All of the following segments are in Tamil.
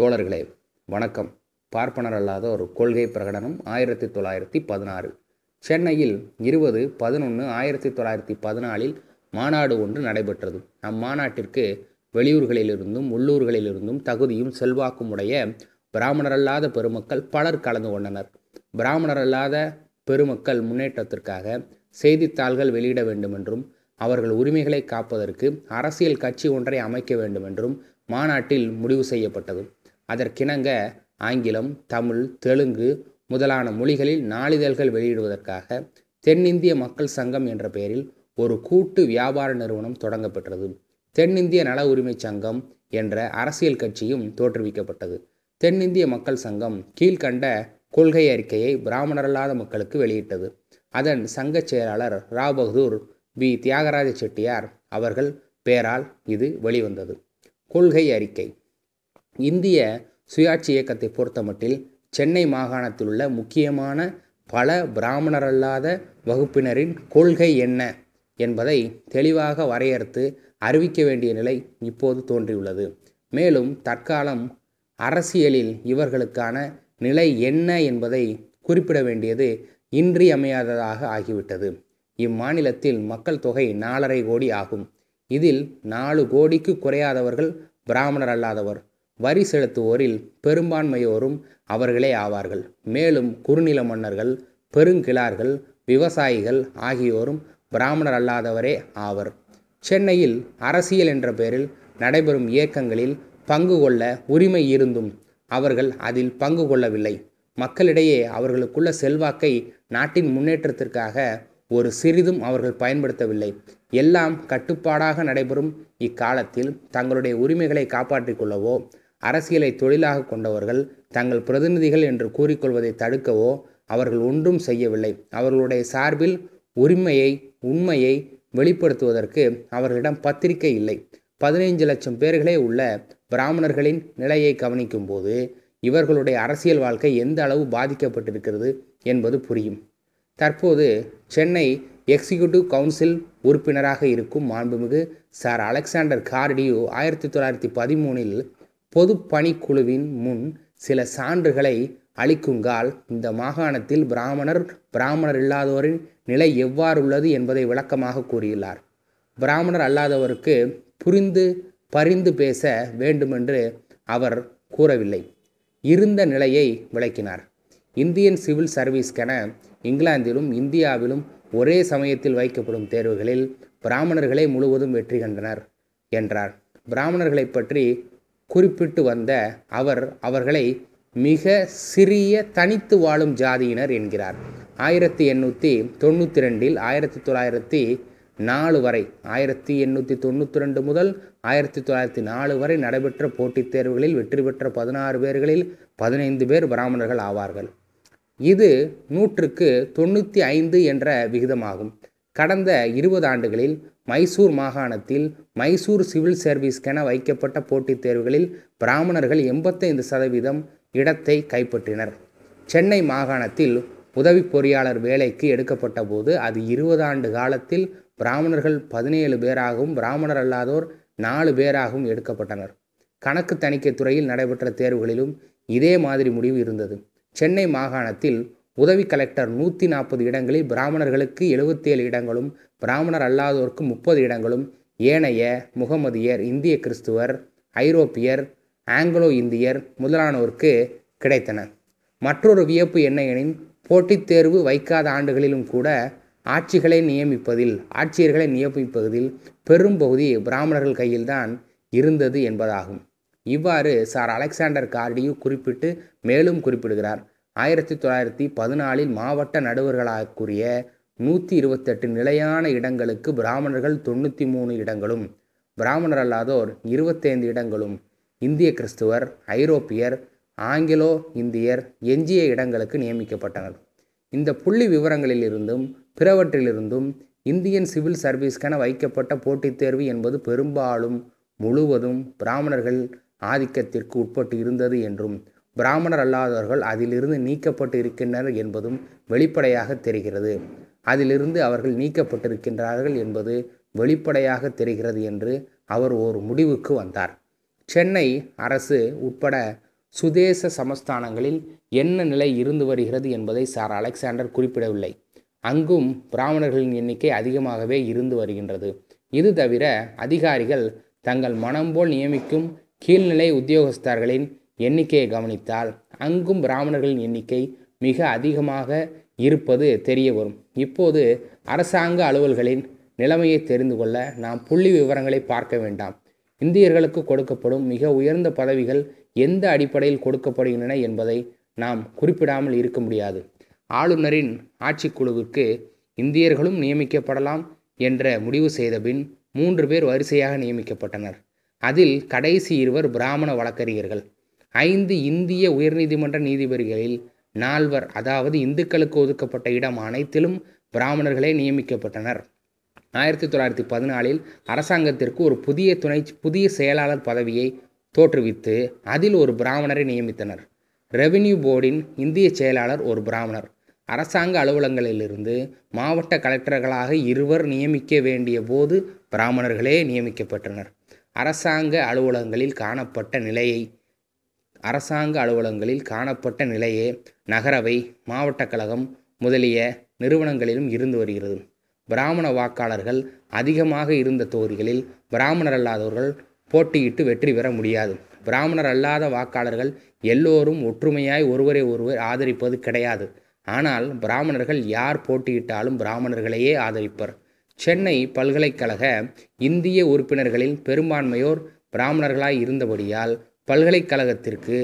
தோழர்களே வணக்கம். பார்ப்பனர் அல்லாத ஒரு கொள்கை பிரகடனம் ஆயிரத்தி தொள்ளாயிரத்தி பதினாறு. சென்னையில் இருபது பதினொன்று ஆயிரத்தி தொள்ளாயிரத்தி பதினாலில் மாநாடு ஒன்று நடைபெற்றது. அம்மாநாட்டிற்கு வெளியூர்களிலிருந்தும் உள்ளூர்களிலிருந்தும் தகுதியும் செல்வாக்கும் உடைய பிராமணரல்லாத பெருமக்கள் பலர் கலந்து கொண்டனர். பிராமணரல்லாத பெருமக்கள் முன்னேற்றத்திற்காக செய்தித்தாள்கள் வெளியிட வேண்டுமென்றும் அவர்கள் உரிமைகளை காப்பதற்கு அரசியல் கட்சி ஒன்றை அமைக்க வேண்டுமென்றும் மாநாட்டில் முடிவு செய்யப்பட்டது. அதற்கிணங்க ஆங்கிலம் தமிழ் தெலுங்கு முதலான மொழிகளில் நாளிதழ்கள் வெளியிடுவதற்காக தென்னிந்திய மக்கள் சங்கம் என்ற பெயரில் ஒரு கூட்டு வியாபார நிறுவனம் தொடங்கப்பெற்றது. தென்னிந்திய நல உரிமை சங்கம் என்ற அரசியல் கட்சியும் தோற்றுவிக்கப்பட்டது. தென்னிந்திய மக்கள் சங்கம் கீழ்கண்ட கொள்கை அறிக்கையை பிராமணரல்லாத மக்களுக்கு வெளியிட்டது. அதன் சங்க செயலாளர் ராவ் பகதூர் பி தியாகராஜ செட்டியார் அவர்கள் பெயரால் இது வெளிவந்தது. கொள்கை அறிக்கை. இந்திய சுயாட்சி இயக்கத்தை பொறுத்தமட்டில் சென்னை மாகாணத்தில் உள்ள முக்கியமான பல பிராமணரல்லாத வகுப்பினரின் கொள்கை என்ன என்பதை தெளிவாக வரையறுத்து அறிவிக்க வேண்டிய நிலை இப்போது தோன்றியுள்ளது. மேலும் தற்காலம் அரசியலில் இவர்களுக்கான நிலை என்ன என்பதை குறிப்பிட வேண்டியது இன்றியமையாததாக ஆகிவிட்டது. இம்மாநிலத்தில் மக்கள் தொகை நாலரை கோடி ஆகும். இதில் நாலு கோடிக்கு குறையாதவர்கள் பிராமணர் அல்லாதவர் வரி செலுத்துவோரில் பெரும்பான்மையோரும் அவர்களே ஆவார்கள். மேலும் குறுநில மன்னர்கள் பெருங்கிழார்கள் விவசாயிகள் ஆகியோரும் பிராமணர் அல்லாதவரே ஆவர். சென்னையில் அரசியல் என்ற பெயரில் நடைபெறும் இயக்கங்களில் பங்கு கொள்ள உரிமை இருந்தும் அவர்கள் அதில் பங்கு கொள்ளவில்லை. மக்களிடையே அவர்களுக்குள்ள செல்வாக்கை நாட்டின் முன்னேற்றத்திற்காக ஒரு சிறிதும் அவர்கள் பயன்படுத்தவில்லை. எல்லாம் கட்டுப்பாடாக நடைபெறும் இக்காலத்தில் தங்களுடைய உரிமைகளை காப்பாற்றிக் கொள்ளவோ அரசியலை தொழிலாக கொண்டவர்கள் தங்கள் பிரதிநிதிகள் என்று கூறிக்கொள்வதை தடுக்கவோ அவர்கள் ஒன்றும் செய்யவில்லை. அவர்களுடைய சார்பில் உரிமையை உண்மையை வெளிப்படுத்துவதற்கு அவர்களிடம் பத்திரிகை இல்லை. பதினைஞ்சு லட்சம் பேர்களே உள்ள பிராமணர்களின் நிலையை கவனிக்கும் போது இவர்களுடைய அரசியல் வாழ்க்கை எந்த அளவு பாதிக்கப்பட்டிருக்கிறது என்பது புரியும். தற்போது சென்னை எக்ஸிக்யூட்டிவ் கவுன்சில் உறுப்பினராக இருக்கும் மாண்புமிகு சார் அலெக்சாண்டர் கார்டியோ ஆயிரத்தி தொள்ளாயிரத்தி பதிமூணில் பொது பணிக்குழுவின் முன் சில சான்றுகளை அளிக்குங்கால் இந்த மாகாணத்தில் பிராமணர் பிராமணர் இல்லாதோரின் நிலை எவ்வாறு உள்ளது என்பதை விளக்கமாக கூறியுள்ளார். பிராமணர் அல்லாதவருக்கு புரிந்து பரிந்து பேச வேண்டுமென்று அவர் கூறவில்லை. இருந்த நிலையை விளக்கினார். இந்தியன் சிவில் சர்வீஸ்க்கென இங்கிலாந்திலும் இந்தியாவிலும் ஒரே சமயத்தில் வைக்கப்படும் தேர்வுகளில் பிராமணர்களே முழுவதும் வெற்றி கண்டனர் என்றார். பிராமணர்களை பற்றி குறிப்பிட்டு வந்த அவர் அவர்களை மிக சிறிய தனித்து வாழும் ஜாதியினர் என்கிறார். ஆயிரத்தி எண்ணூற்றி தொண்ணூற்றி ரெண்டில் ஆயிரத்தி தொள்ளாயிரத்தி நாலு வரை ஆயிரத்தி எண்ணூற்றி தொண்ணூற்றி ரெண்டு முதல் ஆயிரத்தி தொள்ளாயிரத்தி நாலு வரை நடைபெற்ற போட்டித் தேர்வுகளில் வெற்றி பெற்ற பதினாறு பேர்களில் பதினைந்து பேர் பிராமணர்கள் ஆவார்கள். இது நூற்றுக்கு தொண்ணூற்றி ஐந்து என்ற விகிதமாகும். கடந்த இருபது ஆண்டுகளில் மைசூர் மாகாணத்தில் மைசூர் சிவில் சர்வீஸ்கென வைக்கப்பட்ட போட்டித் தேர்வுகளில் பிராமணர்கள் எண்பத்தைந்து சதவீதம் இடத்தை கைப்பற்றினர். சென்னை மாகாணத்தில் உதவி பொறியாளர் வேலைக்கு எடுக்கப்பட்ட போது அது இருபது ஆண்டு காலத்தில் பிராமணர்கள் பதினேழு பேராகவும் பிராமணர் அல்லாதோர் நாலு பேராகவும் எடுக்கப்பட்டனர். கணக்கு தணிக்கை துறையில் நடைபெற்ற தேர்வுகளிலும் இதே மாதிரி முடிவு இருந்தது. சென்னை மாகாணத்தில் உதவி கலெக்டர் நூற்றி நாற்பது இடங்களில் பிராமணர்களுக்கு எழுபத்தேழு இடங்களும் பிராமணர் அல்லாதோருக்கு முப்பது இடங்களும் ஏனைய முகமதியர் இந்திய கிறிஸ்துவர் ஐரோப்பியர் ஆங்கிலோ இந்தியர் முதலானோருக்கு கிடைத்தன. மற்றொரு வியப்பு என்ன எனின் போட்டித் தேர்வு வைக்காத ஆண்டுகளிலும் கூட ஆட்சிகளை நியமிப்பதில் ஆட்சியர்களை நியமிப்பதில் பெரும்பகுதி பிராமணர்கள் கையில்தான் இருந்தது என்பதாகும். இவ்வாறு சார் அலெக்சாண்டர் கார்டியு குறிப்பிட்டு மேலும் குறிப்பிடுகிறார். ஆயிரத்தி தொள்ளாயிரத்தி பதினாலில் மாவட்ட நடுவர்களாகக்கூடிய நூற்றி இருபத்தெட்டு நிலையான இடங்களுக்கு பிராமணர்கள் தொண்ணூற்றி மூணு இடங்களும் பிராமணர் அல்லாதோர் இருபத்தைந்து இடங்களும் இந்திய கிறிஸ்துவர் ஐரோப்பியர் ஆங்கிலோ இந்தியர் எஞ்சிய இடங்களுக்கு நியமிக்கப்பட்டனர். இந்த புள்ளி விவரங்களிலிருந்தும் பிறவற்றிலிருந்தும் இந்தியன் சிவில் சர்வீஸ்க்கென வைக்கப்பட்ட போட்டித் தேர்வு என்பது பெரும்பாலும் முழுவதும் பிராமணர்கள் ஆதிக்கத்திற்கு உட்பட்டு இருந்தது என்றும் பிராமணர் அல்லாதவர்கள் அதிலிருந்து நீக்கப்பட்டு இருக்கின்றனர் என்பதும் வெளிப்படையாக தெரிகிறது. அதிலிருந்து அவர்கள் நீக்கப்பட்டிருக்கின்றார்கள் என்பது வெளிப்படையாக தெரிகிறது என்று அவர் ஒரு முடிவுக்கு வந்தார். சென்னை அரசு உட்பட சுதேச சமஸ்தானங்களில் என்ன நிலை இருந்து வருகிறது என்பதை சார் அலெக்சாண்டர் குறிப்பிடவில்லை. அங்கும் பிராமணர்களின் எண்ணிக்கை அதிகமாகவே இருந்து வருகின்றது. இது தவிர அதிகாரிகள் தங்கள் மனம் போல் நியமிக்கும் கீழ்நிலை உத்தியோகஸ்தர்களின் எண்ணிக்கையை கவனித்தால் அங்கும் பிராமணர்களின் எண்ணிக்கை மிக அதிகமாக இருப்பது தெரிய வரும். இப்போது அரசாங்க அலுவல்களின் நிலைமையை தெரிந்து கொள்ள நாம் புள்ளி விவரங்களை பார்க்க வேண்டாம். இந்தியர்களுக்கு கொடுக்கப்படும் மிக உயர்ந்த பதவிகள் எந்த அடிப்படையில் கொடுக்கப்படுகின்றன என்பதை நாம் குறிப்பிடாமல் இருக்க முடியாது. ஆளுநரின் ஆட்சிக்குழுவிற்கு இந்தியர்களும் நியமிக்கப்படலாம் என்ற முடிவு செய்தபின் மூன்று பேர் வரிசையாக நியமிக்கப்பட்டனர். அதில் கடைசி இருவர் பிராமண வழக்கறிஞர்கள். ஐந்து இந்திய உயர்நீதிமன்ற நீதிபதிகளில் நால்வர் அதாவது இந்துக்களுக்கு ஒதுக்கப்பட்ட இடம் அனைத்திலும் பிராமணர்களே நியமிக்கப்பட்டனர். ஆயிரத்தி தொள்ளாயிரத்தி பதினாலில் அரசாங்கத்திற்கு ஒரு புதிய துணை புதிய செயலாளர் பதவியை தோற்றுவித்து அதில் ஒரு பிராமணரை நியமித்தனர். ரெவென்யூ போர்டின் இந்திய செயலாளர் ஒரு பிராமணர். அரசாங்க அலுவலகங்களிலிருந்து மாவட்ட கலெக்டர்களாக இருவர் நியமிக்க வேண்டிய போது பிராமணர்களே நியமிக்கப்பட்டனர். அரசாங்க அலுவலகங்களில் காணப்பட்ட நிலையை அரசாங்க அலுவலகங்களில் காணப்பட்ட நிலையே நகரவை மாவட்ட கழகம் முதலிய நிறுவனங்களிலும் இருந்து வருகிறது. பிராமண வாக்காளர்கள் அதிகமாக இருந்த தொகுதிகளில் பிராமணர் அல்லாதவர்கள் போட்டியிட்டு வெற்றி பெற முடியாது. பிராமணர் அல்லாத வாக்காளர்கள் எல்லோரும் ஒற்றுமையாய் ஒருவரை ஒருவர் ஆதரிப்பது கிடையாது. ஆனால் பிராமணர்கள் யார் போட்டியிட்டாலும் பிராமணர்களையே ஆதரிப்பர். சென்னை பல்கலைக்கழக இந்திய உறுப்பினர்களில் பெரும்பான்மையோர் பிராமணர்களாய் இருந்தபடியால் பல்கலைக்கழகத்திற்கு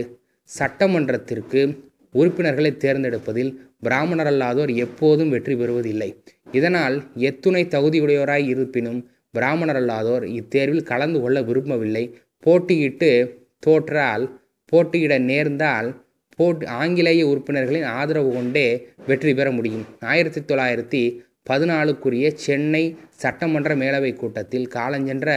சட்டமன்றத்திற்கு உறுப்பினர்களை தேர்ந்தெடுப்பதில் பிராமணர் அல்லாதோர் எப்போதும் வெற்றி பெறுவதில்லை. இதனால் எத்துணை தகுதியுடையோராய் இருப்பினும் பிராமணர் அல்லாதோர் இத்தேர்வில் கலந்து கொள்ள விரும்பவில்லை. போட்டியிட்டு தோற்றால் போட்டியிட நேர்ந்தால் போட் ஆங்கிலேய உறுப்பினர்களின் ஆதரவு கொண்டே வெற்றி பெற முடியும். ஆயிரத்தி தொள்ளாயிரத்தி பதினாலுக்குரிய சென்னை சட்டமன்ற மேலவை கூட்டத்தில் காலஞ்சென்ற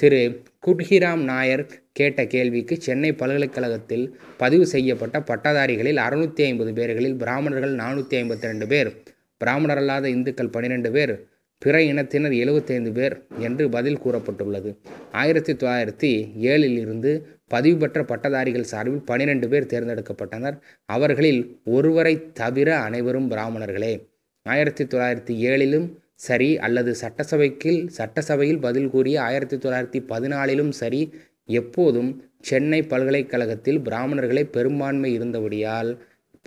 திரு குட்ஹிராம் நாயர் கேட்ட கேள்விக்கு சென்னை பல்கலைக்கழகத்தில் பதிவு செய்யப்பட்ட பட்டதாரிகளில் அறுநூற்றி ஐம்பது பேர்களில் பிராமணர்கள் நானூற்றி ஐம்பத்தி ரெண்டு பேர் பிராமணர் அல்லாத இந்துக்கள் பன்னிரெண்டு பேர் பிற இனத்தினர் எழுபத்தைந்து பேர் என்று பதில் கூறப்பட்டுள்ளது. ஆயிரத்தி தொள்ளாயிரத்தி ஏழில் இருந்து பதிவு பெற்ற பட்டதாரிகள் சார்பில் பனிரெண்டு பேர் தேர்ந்தெடுக்கப்பட்டனர். அவர்களில் ஒருவரை தவிர அனைவரும் பிராமணர்களே. ஆயிரத்தி தொள்ளாயிரத்தி ஏழிலும் சரி அல்லது சட்டசபைக்கு சட்டசபையில் பதில் கூறிய ஆயிரத்தி தொள்ளாயிரத்தி பதினாலிலும் சரி எப்போதும் சென்னை பல்கலைக்கழகத்தில் பிராமணர்களே பெரும்பான்மை இருந்தபடியால்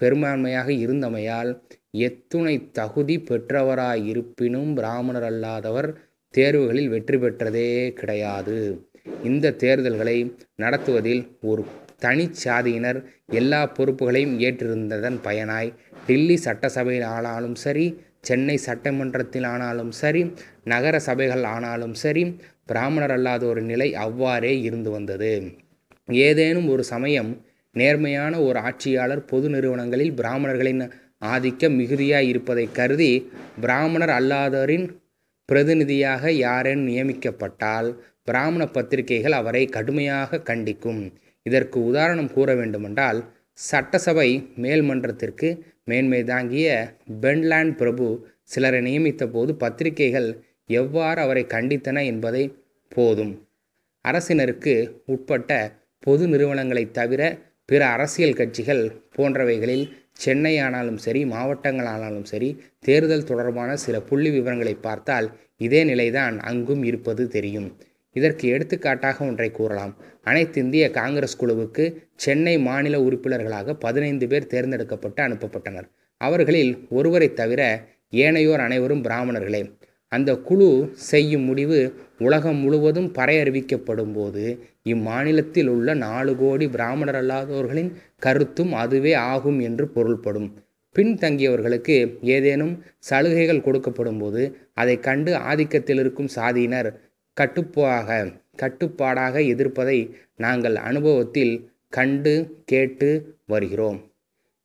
பெரும்பான்மையாக இருந்தமையால் எத்துணை தகுதி பெற்றவராயிருப்பினும் பிராமணர் அல்லாதவர் தேர்வுகளில் வெற்றி பெற்றதே கிடையாது. இந்த தேர்தல்களை நடத்துவதில் ஒரு தனிச்சாதியினர் எல்லா பொறுப்புகளையும் ஏற்றிருந்ததன் பயனாய் டில்லி சட்டசபையில் ஆனாலும் சரி சென்னை சட்டமன்றத்தில் ஆனாலும் சரி நகர சபைகள் ஆனாலும் சரி பிராமணர் அல்லாத ஒரு நிலை அவ்வாறே இருந்து வந்தது. ஏதேனும் ஒரு சமயம் நேர்மையான ஒரு ஆட்சியாளர் பொது நிறுவனங்களில் பிராமணர்களின் ஆதிக்கம் மிகுதியாக இருப்பதை கருதி பிராமணர் அல்லாதோரின் பிரதிநிதியாக யாரேன் நியமிக்கப்பட்டால் பிராமண பத்திரிகைகள் அவரை கடுமையாக கண்டிக்கும். இதற்கு உதாரணம் கூற வேண்டுமென்றால் சட்டசபை மேல்மன்றத்திற்கு மேன்மை தாங்கிய பென்லாண்ட் பிரபு சிலரை நியமித்த போது பத்திரிகைகள் எவ்வாறு அவரை கண்டித்தன என்பதை போதும். அரசினருக்கு உட்பட்ட பொது நிறுவனங்களைத் தவிர பிற அரசியல் கட்சிகள் போன்றவைகளில் சென்னை ஆனாலும் சரி மாவட்டங்கள் ஆனாலும் சரி தேர்தல் தொடர்பான சில புள்ளி விவரங்களை பார்த்தால் இதே நிலைதான் அங்கும் இருப்பது தெரியும். இதற்கு எடுத்துக்காட்டாக ஒன்றை கூறலாம். அனைத்து இந்திய காங்கிரஸ் குழுவுக்கு சென்னை மாநில உறுப்பினர்களாக பதினைந்து பேர் தேர்ந்தெடுக்கப்பட்டு அனுப்பப்பட்டனர். அவர்களில் ஒருவரை தவிர ஏனையோர் அனைவரும் பிராமணர்களே. அந்த குழு செய்யும் முடிவு உலகம் முழுவதும் பறையறிவிக்கப்படும் போது இம்மாநிலத்தில் உள்ள நாலு கோடி பிராமணர் அல்லாதவர்களின் கருத்தும் அதுவே ஆகும் என்று பொருள்படும். பின்தங்கியவர்களுக்கு ஏதேனும் சலுகைகள் கொடுக்கப்படும் போது அதை கண்டு ஆதிக்கத்தில் இருக்கும் சாதியினர் கட்டுப்பாக கட்டுப்பாடாக எதிர்ப்பதை நாங்கள் அனுபவத்தில் கண்டு கேட்டு வருகிறோம்.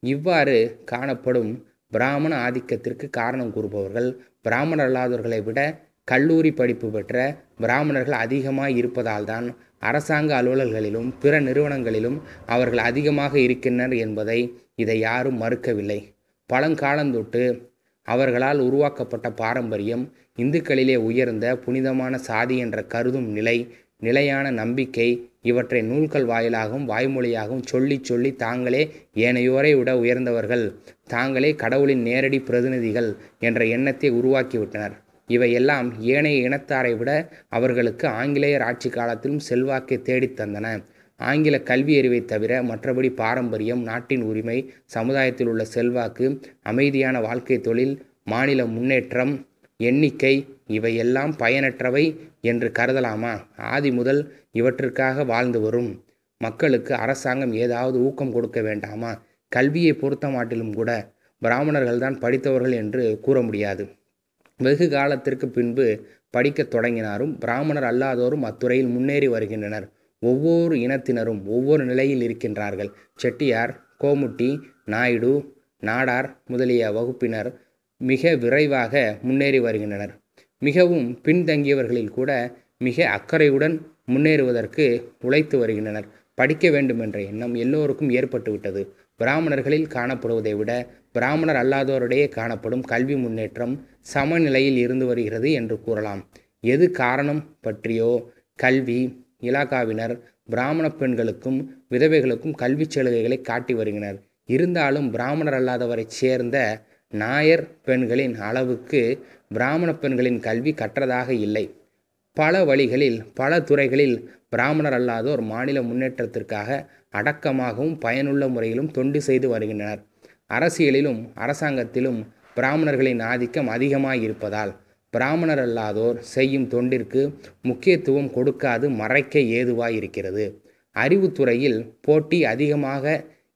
இவ்வாறு காணப்படும் பிராமண ஆதிக்கத்திற்கு காரணம் கூறுபவர்கள் பிராமணர் அல்லாதவர்களை விட கல்லூரி படிப்பு பெற்ற பிராமணர்கள் அதிகமாக இருப்பதால் தான் அரசாங்க அலுவலர்களிலும் பிற நிறுவனங்களிலும் அவர்கள் அதிகமாக இருக்கின்றனர் என்பதை இதை யாரும் மறுக்கவில்லை. பழங்காலந்தொட்டு அவர்களால் உருவாக்கப்பட்ட பாரம்பரியம் இந்துக்களிலே உயர்ந்த புனிதமான சாதி என்ற கருதும் நிலை நிலையான நம்பிக்கை இவற்றை நூல்கள் வாயிலாகவும் வாய்மொழியாகவும் சொல்லி சொல்லி தாங்களே ஏனையோரை விட உயர்ந்தவர்கள் தாங்களே கடவுளின் நேரடி பிரதிநிதிகள் என்ற எண்ணத்தை உருவாக்கிவிட்டனர். இவையெல்லாம் ஏனைய இனத்தாரை விட அவர்களுக்கு ஆங்கிலேயர் ஆட்சி காலத்திலும் செல்வாக்கை தேடித்தந்தன ஆங்கில கல்வி அறிவை தவிர மற்றபடி பாரம்பரியம் நாட்டின் உரிமை சமுதாயத்தில் உள்ள செல்வாக்கு அமைதியான வாழ்க்கை தொழில் மாநில முன்னேற்றம் எண்ணிக்கை இவையெல்லாம் பயனற்றவை என்று கருதலாமா? ஆதி முதல் இவற்றிற்காக வாழ்ந்து வரும் மக்களுக்கு அரசாங்கம் ஏதாவது ஊக்கம் கொடுக்க வேண்டாமா? கல்வியை பொறுத்த மாட்டிலும் கூட பிராமணர்கள்தான் படித்தவர்கள் என்று கூற முடியாது. வெகு காலத்திற்கு பின்பு படிக்கத் தொடங்கினாரும் பிராமணர் அல்லாதோரும் அத்துறையில் முன்னேறி வருகின்றனர். ஒவ்வொரு இனத்தினரும் ஒவ்வொரு நிலையில் இருக்கின்றார்கள். செட்டியார் கோமுட்டி நாயுடு நாடார் முதலிய வகுப்பினர் மிக விரைவாக முன்னேறி வருகின்றனர். மிகவும் பின்தங்கியவர்களில் கூட மிக அக்கறையுடன் முன்னேறுவதற்கு உழைத்து வருகின்றனர். படிக்க வேண்டும் என்ற எண்ணம் எல்லோருக்கும் ஏற்பட்டுவிட்டது. பிராமணர்களில் காணப்படுவதை விட பிராமணர் அல்லாதோரிடையே காணப்படும் கல்வி முன்னேற்றம் சமநிலையில் இருந்து வருகிறது என்று கூறலாம். எது காரணம் பற்றியோ கல்வி இலாகாவினர் பிராமண பெண்களுக்கும் விதவைகளுக்கும் கல்வி சலுகைகளை காட்டி வருகின்றனர் இருந்தாலும் பிராமணர் அல்லாதவரைச் சேர்ந்த நாயர் பெண்களின் அளவுக்கு பிராமண பெண்களின் கல்வி கற்றதாக இல்லை. பல வழிகளில் பல துறைகளில் பிராமணர் அல்லாதோர் மாநில முன்னேற்றத்திற்காக அடக்கமாகவும் பயனுள்ள முறையிலும் தொண்டு செய்து வருகின்றனர். அரசியலிலும் அரசாங்கத்திலும் பிராமணர்களின் ஆதிக்கம் அதிகமாக இருப்பதால் பிராமணர் அல்லாதோர் செய்யும் தொண்டிற்கு முக்கியத்துவம் கொடுக்காது மறைக்க ஏதுவாய் இருக்கிறது அறிவுத்துறையில் போட்டி அதிகமாக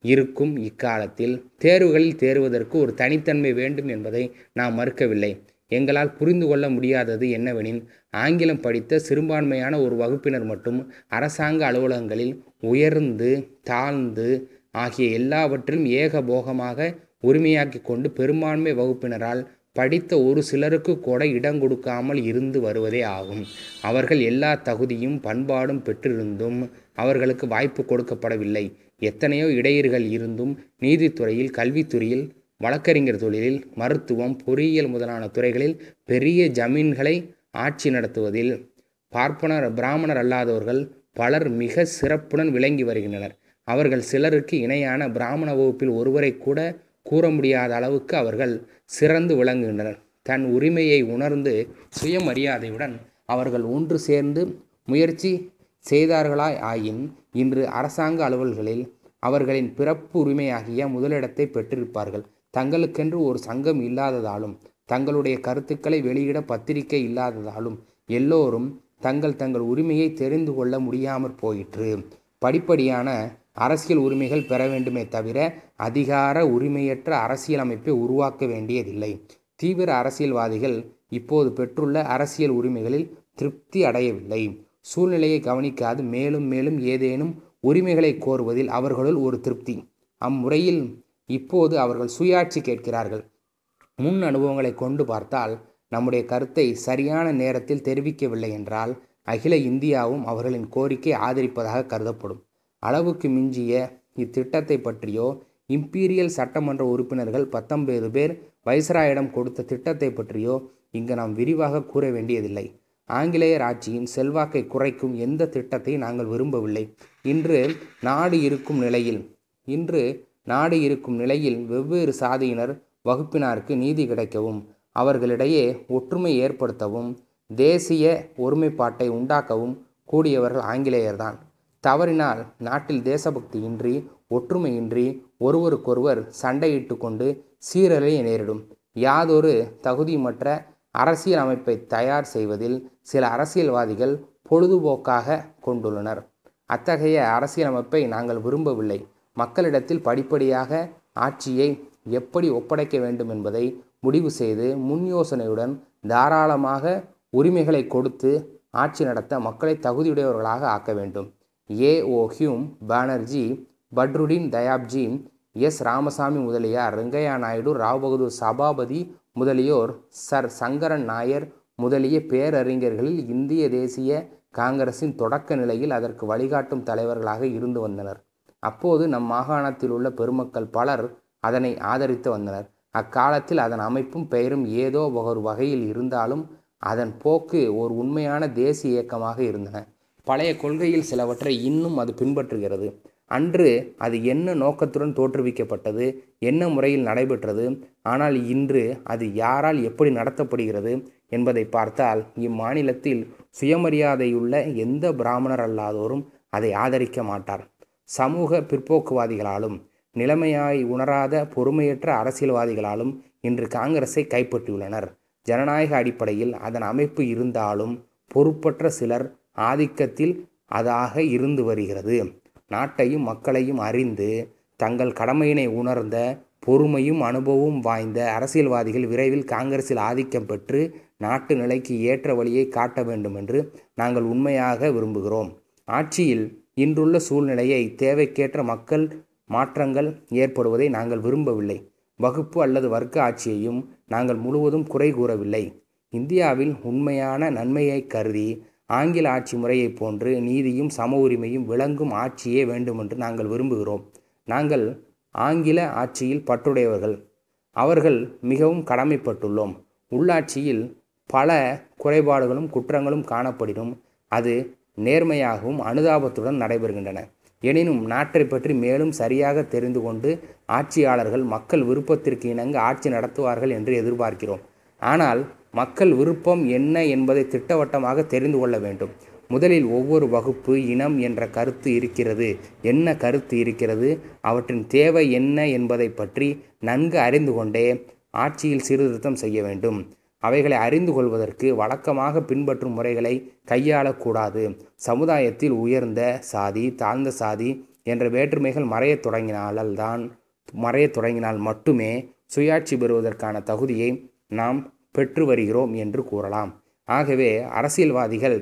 இருக்கும் இக்காலத்தில் தேர்வுகளில் தேர்வதற்கு ஒரு தனித்தன்மை வேண்டும் என்பதை நாம் மறுக்கவில்லை. எங்களால் புரிந்து கொள்ள முடியாதது என்னவெனில் ஆங்கிலம் படித்த சிறுபான்மையான ஒரு வகுப்பினர் மட்டும் அரசாங்க அலுவலகங்களில் உயர்ந்து தாழ்ந்து ஆகிய எல்லாவற்றிலும் ஏகபோகமாக உரிமையாக்கி கொண்டு பெரும்பான்மை வகுப்பினரால் படித்த ஒரு சிலருக்கு கூட இடம் கொடுக்காமல் இருந்து வருவதே ஆகும். அவர்கள் எல்லா தகுதியும் பண்பாடும் பெற்றிருந்தும் அவர்களுக்கு வாய்ப்பு கொடுக்கப்படவில்லை. எத்தனையோ இடையீர்கள் இருந்தும் நீதித்துறையில் கல்வித்துறையில் வழக்கறிஞர் தொழிலில் மருத்துவம் பொறியியல் முதலான துறைகளில் பெரிய ஜமீன்களை ஆட்சி நடத்துவதில் பார்ப்பனர் பிராமணர் அல்லாதவர்கள் பலர் மிக சிறப்புடன் விளங்கி வருகின்றனர். அவர்கள் சிலருக்கு இணையான பிராமண வகுப்பில் ஒருவரை கூட கூற முடியாத அளவுக்கு அவர்கள் சிறந்து விளங்குகின்றனர். தன் உரிமையை உணர்ந்து சுயமரியாதையுடன் அவர்கள் ஒன்று சேர்ந்து முயற்சி செய்தார்களாய் ஆயின் இன்று அரசாங்க அலுவல்களில் அவர்களின் பிறப்பு உரிமையாகிய முதலிடத்தை பெற்றிருப்பார்கள். தங்களுக்கென்று ஒரு சங்கம் இல்லாததாலும் தங்களுடைய கருத்துக்களை வெளியிட பத்திரிகை இல்லாததாலும் எல்லோரும் தங்கள் தங்கள் உரிமையை தெரிந்து கொள்ள முடியாமற் போயிற்று. படிப்படியான அரசியல் உரிமைகள் பெற வேண்டுமே தவிர அதிகார உரிமையற்ற அரசியல் அமைப்பை உருவாக்க வேண்டியதில்லை. தீவிர அரசியல்வாதிகள் இப்போது பெற்றுள்ள அரசியல் உரிமைகளில் திருப்தி அடையவில்லை. சூழ்நிலையை கவனிக்காது மேலும் மேலும் ஏதேனும் உரிமைகளை கோருவதில் அவர்களுள் ஒரு திருப்தி. அம்முறையில் இப்போது அவர்கள் சுயாட்சி கேட்கிறார்கள். முன் அனுபவங்களை கொண்டு பார்த்தால் நம்முடைய கருத்தை சரியான நேரத்தில் தெரிவிக்கவில்லை என்றால் அகில இந்தியாவும் அவர்களின் கோரிக்கை ஆதரிப்பதாக கருதப்படும். அளவுக்கு மிஞ்சிய இத்திட்டத்தை பற்றியோ இம்பீரியல் சட்டமன்ற உறுப்பினர்கள் பத்தொன்பது பேர் வைஸ்ராயிடம் கொடுத்த திட்டத்தை பற்றியோ இங்கு நாம் விரிவாக கூற வேண்டியதில்லை. ஆங்கிலேயர் ஆட்சியின் செல்வாக்கை குறைக்கும் எந்த திட்டத்தை நாங்கள் விரும்பவில்லை. இன்று நாடு இருக்கும் நிலையில் இன்று நாடு இருக்கும் நிலையில் வெவ்வேறு சாதியினர் வகுப்பினாருக்கு நீதி கிடைக்கவும் அவர்களிடையே ஒற்றுமை ஏற்படுத்தவும் தேசிய ஒருமைப்பாட்டை உண்டாக்கவும் கூடியவர்கள் ஆங்கிலேயர்தான். தவறினால் நாட்டில் தேசபக்தியின்றி ஒற்றுமையின்றி ஒருவருக்கொருவர் சண்டையிட்டு கொண்டு சீரழிய நேரிடும். யாதொரு தகுதிமற்ற அரசியல் அமைப்பை தயார் செய்வதில் சில அரசியல்வாதிகள் பொழுதுபோக்காக கொண்டுள்ளனர். அத்தகைய அரசியலமைப்பை நாங்கள் விரும்பவில்லை. மக்களிடத்தில் படிப்படியாக ஆட்சியை எப்படி ஒப்படைக்க வேண்டும் என்பதை முடிவு செய்து முன் யோசனையுடன் தாராளமாக உரிமைகளை கொடுத்து ஆட்சி நடத்த மக்களை தகுதியுடையவர்களாக ஆக்க வேண்டும். A O Hume Banerjee Badruddin Tyabji S Ramasamy Mudaliar Venkaiah Naidu Rao Bahadur Sabapathy முதலியோர் சர் சங்கரன் நாயர் முதலிய பேரறிஞர்களில் இந்திய தேசிய காங்கிரசின் தொடக்க நிலையில் அதற்கு வழிகாட்டும் தலைவர்களாக இருந்து வந்தனர். அப்போது நம் மாகாணத்தில் உள்ள பெருமக்கள் பலர் அதனை ஆதரித்து வந்தனர். அக்காலத்தில் அதன் அமைப்பும் பெயரும் ஏதோ ஒரு வகையில் இருந்தாலும் அதன் போக்கு ஒரு உண்மையான தேசிய இயக்கமாக இருந்தன. பழைய கொள்கையில் சிலவற்றை இன்னும் அது பின்பற்றுகிறது. அன்று அது என்ன நோக்கத்துடன் தோற்றுவிக்கப்பட்டது என்ன முறையில் நடைபெற்றது ஆனால் இன்று அது யாரால் எப்படி நடத்தப்படுகிறது என்பதை பார்த்தால் இம்மாநிலத்தில் சுயமரியாதையுள்ள எந்த பிராமணர் அல்லாதோரும் அதை ஆதரிக்க மாட்டார். சமூக பிற்போக்குவாதிகளாலும் நிலைமையாய் உணராத பொறுமையற்ற அரசியல்வாதிகளாலும் இன்று காங்கிரஸை கைப்பற்றியுள்ளனர். ஜனநாயக அடிப்படையில் அதன் அமைப்பு இருந்தாலும் பொறுப்பற்ற சிலர் ஆதிக்கத்தில் அதாக இருந்து வருகிறது. நாட்டையும் மக்களையும் அறிந்து தங்கள் கடமையினை உணர்ந்த பொறுமையும் அனுபவமும் வாய்ந்த அரசியல்வாதிகள் விரைவில் காங்கிரஸில் ஆதிக்கம் பெற்று நாட்டு நிலைக்கு ஏற்ற வழியை காட்ட வேண்டும் என்று நாங்கள் உண்மையாக விரும்புகிறோம். ஆட்சியில் இன்றுள்ள சூழ்நிலையை தேவைக்கேற்ற மக்கள் மாற்றங்கள் ஏற்படுவதை நாங்கள் விரும்பவில்லை. வகுப்பு அல்லது வர்க்க ஆட்சியையும் நாங்கள் முழுவதும் குறை கூறவில்லை. இந்தியாவில் உண்மையான நன்மையை கருதி ஆங்கில ஆட்சி முறையைப் போன்று நீதியும் சம உரிமையும் விளங்கும் ஆட்சியே வேண்டுமென்று நாங்கள் விரும்புகிறோம். நாங்கள் ஆங்கில ஆட்சியில் பற்றுடையவர்கள். அவர்கள் மிகவும் கடமைப்பட்டுள்ளோம். உள்ளாட்சியில் பல குறைபாடுகளும் குற்றங்களும் காணப்படினும் அது நேர்மையாகவும் அனுதாபத்துடன் நடைபெறுகின்றன. எனினும் நாட்டை பற்றி மேலும் சரியாக தெரிந்து கொண்டு ஆட்சியாளர்கள் மக்கள் விருப்பத்திற்கு இணங்க ஆட்சி நடத்துவார்கள் என்று எதிர்பார்க்கிறோம். ஆனால் மக்கள் விருப்பம் என்ன என்பதை திட்டவட்டமாக தெரிந்து கொள்ள வேண்டும். முதலில் ஒவ்வொரு வகுப்பு இனம் என்ற கருத்து இருக்கிறது. என்ன கருத்து இருக்கிறது? அவற்றின் தேவை என்ன என்பதை பற்றி நன்கு அறிந்து கொண்டே ஆட்சியில் சீர்திருத்தம் செய்ய வேண்டும். அவைகளை அறிந்து கொள்வதற்கு வழக்கமாக பின்பற்றும் முறைகளை கையாளக்கூடாது. சமுதாயத்தில் உயர்ந்த சாதி தாழ்ந்த சாதி என்ற வேற்றுமைகள் மறையத் தொடங்கினால்தான் மறையத் தொடங்கினால் மட்டுமே சுயாட்சி பெறுவதற்கான தகுதியை நாம் பெற்று வருகிறோம் என்று கூறலாம். ஆகவே அரசியல்வாதிகள்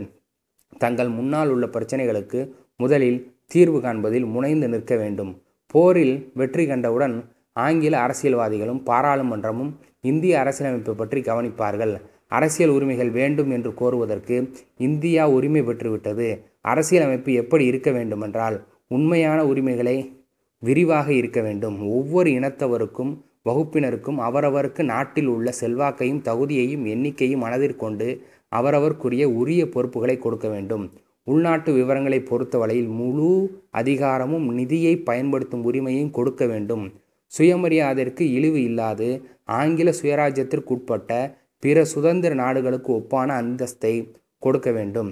தங்கள் முன்னால் உள்ள பிரச்சனைகளுக்கு முதலில் தீர்வு காண்பதில் முனைந்து நிற்க வேண்டும். போரில் வெற்றி கண்டவுடன் ஆங்கில அரசியல்வாதிகளும் பாராளுமன்றமும் இந்திய அரசியலமைப்பு பற்றி கவனிப்பார்கள். அரசியல் உரிமைகள் வேண்டும் என்று கோருவதற்கு இந்தியா உரிமை பெற்றுவிட்டது. அரசியலமைப்பு எப்படி இருக்க வேண்டுமென்றால் உண்மையான உரிமைகளை விரிவாக இருக்க வேண்டும். ஒவ்வொரு இனத்தவருக்கும் வகுப்பினருக்கும் அவரவருக்கு நாட்டில் உள்ள செல்வாக்கையும் தகுதியையும் எண்ணிக்கையும் மனதிற்கொண்டு அவரவர்க்குரிய உரிய பொறுப்புகளை கொடுக்க வேண்டும். உள்நாட்டு விவரங்களை பொறுத்தவரையில் முழு அதிகாரமும் நிதியை பயன்படுத்தும் உரிமையும் கொடுக்க வேண்டும். சுயமரியாதைக்கு இழிவு இல்லாது ஆங்கில சுயராஜ்யத்திற்குட்பட்ட பிற சுதந்திர நாடுகளுக்கு ஒப்பான அந்தஸ்தை கொடுக்க வேண்டும்.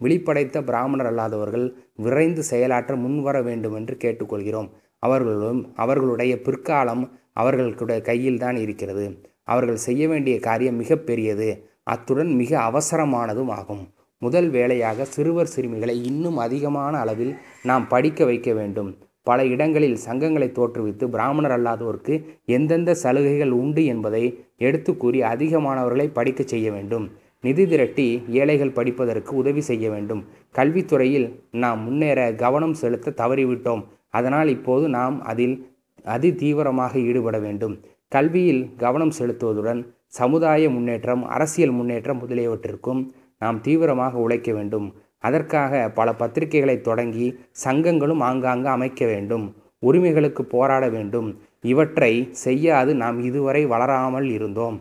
விழிப்படைத்த பிராமணர் அல்லாதவர்கள் விரைந்து செயலாற்ற முன்வர வேண்டும் என்று கேட்டுக்கொள்கிறோம். அவர்களும் அவர்களுடைய பிற்காலம் அவர்களுடைய கையில்தான் இருக்கிறது. அவர்கள் செய்ய வேண்டிய காரியம் மிக பெரியது. அத்துடன் மிக அவசரமானதும் ஆகும். முதல் வேலையாக சிறுவர் சிறுமிகளை இன்னும் அதிகமான அளவில் நாம் படிக்க வைக்க வேண்டும். பல இடங்களில் சங்கங்களை தோற்றுவித்து பிராமணர் அல்லாதோருக்கு எந்தெந்த சலுகைகள் உண்டு என்பதை எடுத்து கூறி அதிகமானவர்களை படிக்க செய்ய வேண்டும். நிதி திரட்டி ஏழைகள் படிப்பதற்கு உதவி செய்ய வேண்டும். கல்வித்துறையில் நாம் முன்னேற கவனம் செலுத்த தவறிவிட்டோம். அதனால் இப்போது நாம் அதில் அதி தீவிரமாக ஈடுபட வேண்டும். கல்வியில் கவனம் செலுத்துவதுடன் சமுதாய முன்னேற்றம் அரசியல் முன்னேற்றம் முதலியவற்றிற்கும் நாம் தீவிரமாக உழைக்க வேண்டும். அதற்காக பல பத்திரிகைகளை தொடங்கி சங்கங்களும் ஆங்காங்கு அமைக்க வேண்டும். உரிமைகளுக்கு போராட வேண்டும். இவற்றை செய்யாது நாம் இதுவரை வளராமல் இருந்தோம்.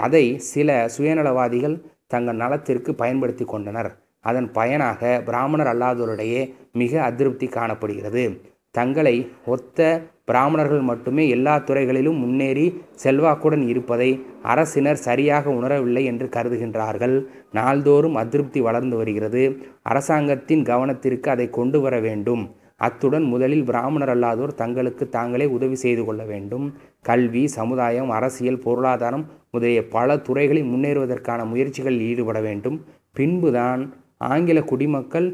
அதை சில சுயநலவாதிகள் தங்கள் நலத்திற்கு பயன்படுத்தி கொண்டனர். அதன் பயனாக பிராமணர் அல்லாதோரிடையே மிக அதிருப்தி காணப்படுகிறது. தங்களை ஒத்த பிராமணர்கள் மட்டுமே எல்லா துறைகளிலும் முன்னேறி செல்வாக்குடன் இருப்பதை அரசினர் சரியாக உணரவில்லை என்று கருதுகின்றார்கள். நாள்தோறும் அதிருப்தி வளர்ந்து வருகிறது. அரசாங்கத்தின் கவனத்திற்கு அதை கொண்டு வர வேண்டும். அத்துடன் முதலில் பிராமணர் அல்லாதோர் தங்களுக்கு தாங்களே உதவி செய்து கொள்ள வேண்டும். கல்வி சமுதாயம் அரசியல் பொருளாதாரம் முதலிய பல துறைகளில் முன்னேறுவதற்கான முயற்சிகளில் ஈடுபட வேண்டும். பின்புதான் ஆங்கில குடிமக்கள்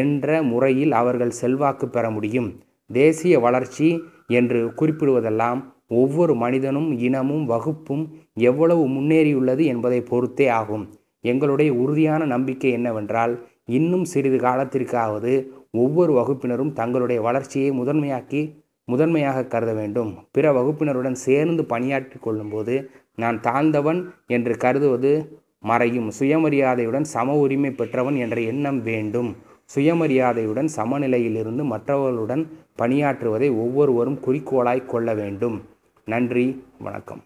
என்ற முறையில் அவர்கள் செல்வாக்கு பெற முடியும். தேசிய வளர்ச்சி என்று குறிப்பிடுவதெல்லாம் ஒவ்வொரு மனிதனும் இனமும் வகுப்பும் எவ்வளவு முன்னேறியுள்ளது என்பதை பொறுத்தே ஆகும். எங்களுடைய உறுதியான நம்பிக்கை என்னவென்றால் இன்னும் சிறிது காலத்திற்காவது ஒவ்வொரு வகுப்பினரும் தங்களுடைய வளர்ச்சியை முதன்மையாக்கி முதன்மையாக கருத வேண்டும். பிற வகுப்பினருடன் சேர்ந்து பணியாற்றி கொள்ளும்போது நான் தாழ்ந்தவன் என்று கருதுவது மறையும். சுயமரியாதையுடன் சம உரிமை பெற்றவன் என்ற எண்ணம் வேண்டும். சுயமரியாதையுடன் சமநிலையிலிருந்து மற்றவர்களுடன் பணியாற்றுவதை ஒவ்வொருவரும் குறிக்கோளாய் கொள்ள வேண்டும். நன்றி வணக்கம்.